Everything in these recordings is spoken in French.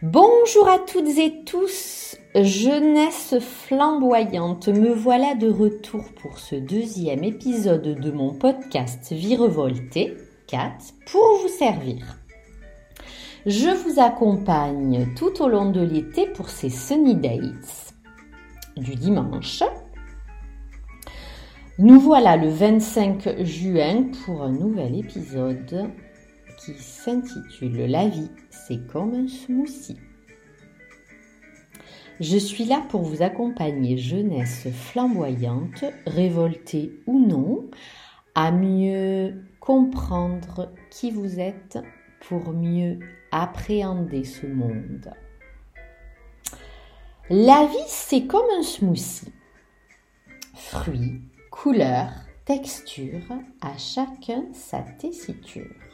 Bonjour à toutes et tous, jeunesse flamboyante, me voilà de retour pour ce deuxième épisode de mon podcast Vie revoltée 4 pour vous servir. Je vous accompagne tout au long de l'été pour ces sunny dates du dimanche. Nous voilà le 25 juin pour un nouvel épisode s'intitule La vie, c'est comme un smoothie. Je suis là pour vous accompagner, jeunesse flamboyante, révoltée ou non, à mieux comprendre qui vous êtes pour mieux appréhender ce monde. La vie, c'est comme un smoothie. Fruits, couleurs, textures, à chacun sa tessiture.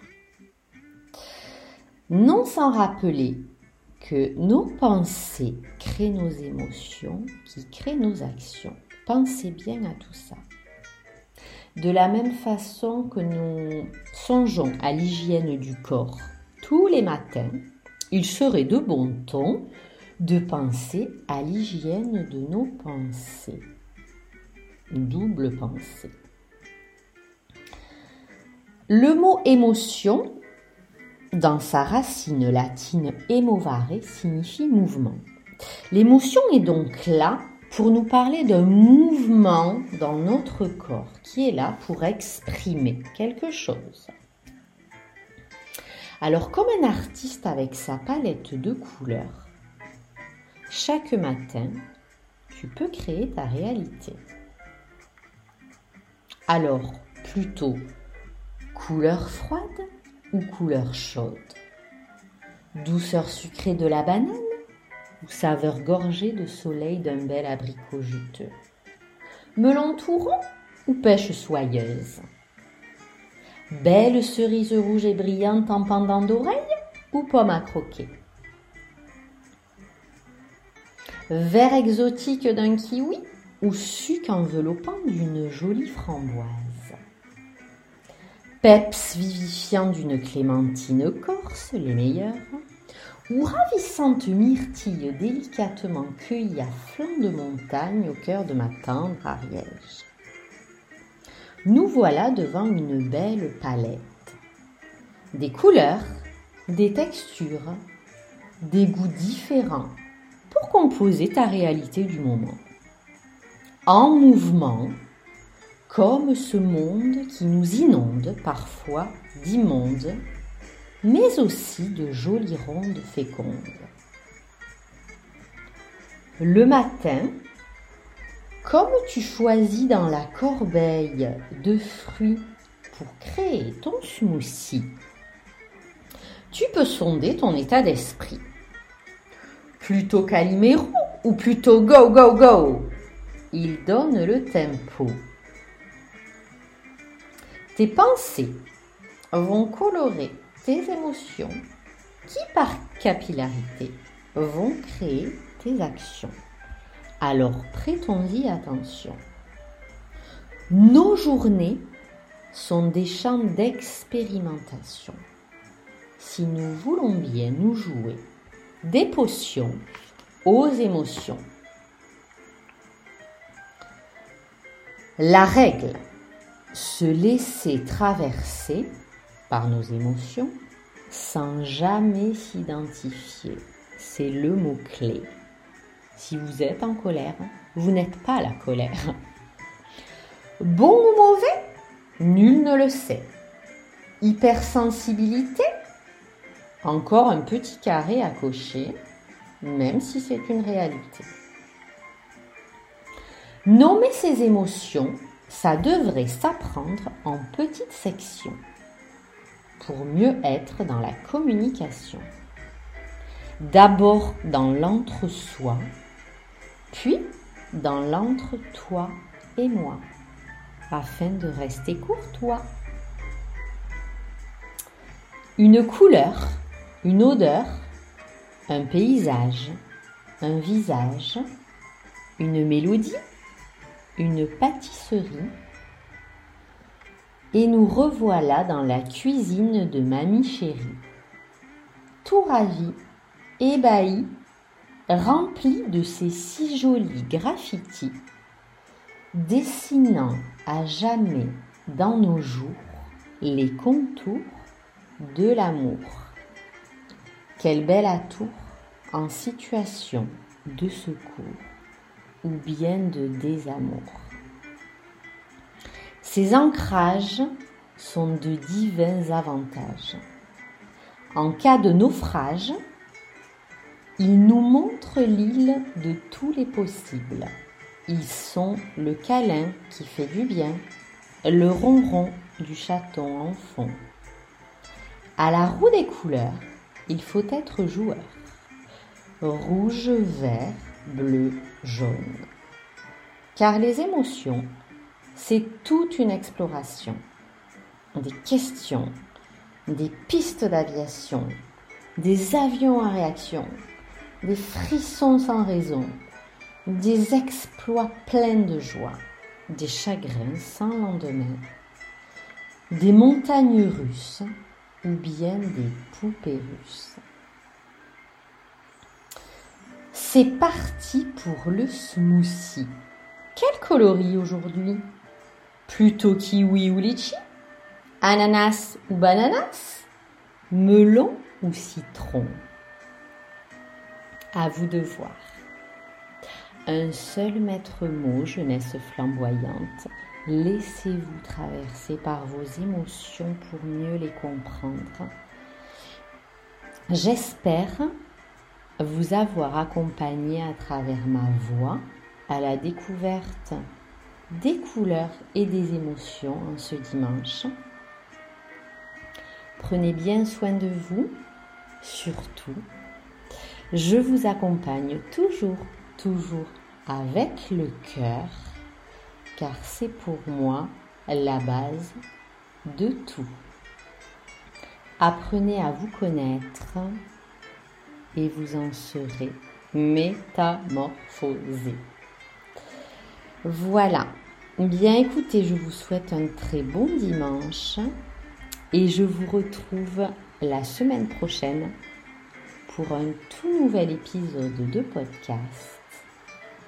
Non sans rappeler que nos pensées créent nos émotions, qui créent nos actions. Pensez bien à tout ça. De la même façon que nous songeons à l'hygiène du corps tous les matins, il serait de bon ton de penser à l'hygiène de nos pensées. Double pensée. Le mot émotion dans sa racine latine emovare signifie mouvement. L'émotion est donc là pour nous parler d'un mouvement dans notre corps qui est là pour exprimer quelque chose. Alors comme un artiste avec sa palette de couleurs, chaque matin, tu peux créer ta réalité. Alors, plutôt couleur froide ou couleur chaude. Douceur sucrée de la banane ou saveur gorgée de soleil d'un bel abricot juteux. Melon tout rond ou pêche soyeuse. Belle cerise rouge et brillante en pendant d'oreille ou pomme à croquer. Vert exotique d'un kiwi ou suc enveloppant d'une jolie framboise peps vivifiant d'une clémentine corse, les meilleurs, ou ravissante myrtille délicatement cueillie à flanc de montagne au cœur de ma tendre Ariège. Nous voilà devant une belle palette. Des couleurs, des textures, des goûts différents pour composer ta réalité du moment. En mouvement, comme ce monde qui nous inonde parfois d'immondes, mais aussi de jolies rondes fécondes. Le matin, comme tu choisis dans la corbeille de fruits pour créer ton smoothie, tu peux sonder ton état d'esprit. Plutôt Calimero ou plutôt go go go Il donne le tempo. Tes pensées vont colorer tes émotions qui, par capillarité, vont créer tes actions. Alors prêtons-y attention. Nos journées sont des champs d'expérimentation. Si nous voulons bien nous jouer des potions aux émotions. La règle se laisser traverser par nos émotions sans jamais s'identifier. C'est le mot-clé. Si vous êtes en colère, vous n'êtes pas la colère. Bon ou mauvais Nul ne le sait. Hypersensibilité Encore un petit carré à cocher, même si c'est une réalité. Nommer ses émotions ça devrait s'apprendre en petites sections pour mieux être dans la communication. D'abord dans l'entre-soi, puis dans l'entre-toi et moi, afin de rester courtois. Une couleur, une odeur, un paysage, un visage, une mélodie, une pâtisserie et nous revoilà dans la cuisine de mamie chérie. Tout ravi ébahi, rempli de ces si jolis graffitis, dessinant à jamais dans nos jours les contours de l'amour. Quel bel atout en situation de secours ou bien de désamour. Ces ancrages sont de divins avantages. En cas de naufrage, ils nous montrent l'île de tous les possibles. Ils sont le câlin qui fait du bien, le ronron du chaton en fond. À la roue des couleurs, il faut être joueur. Rouge, vert, bleu, jaune. Car les émotions, c'est toute une exploration. Des questions, des pistes d'aviation, des avions en réaction, des frissons sans raison, des exploits pleins de joie, des chagrins sans lendemain, des montagnes russes ou bien des poupées russes. C'est parti pour le smoothie. Quel coloris aujourd'hui? Plutôt kiwi ou litchi? Ananas ou bananas? Melon ou citron? À vous de voir. Un seul maître mot, jeunesse flamboyante. Laissez-vous traverser par vos émotions pour mieux les comprendre. J'espère vous avoir accompagné à travers ma voix à la découverte des couleurs et des émotions en ce dimanche. Prenez bien soin de vous, surtout. Je vous accompagne toujours toujours avec le cœur, car c'est pour moi la base de tout. Apprenez à vous connaître et vous en serez métamorphosé. Voilà. Bien écoutez, je vous souhaite un très bon dimanche et je vous retrouve la semaine prochaine pour un tout nouvel épisode de podcast.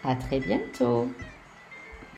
À très bientôt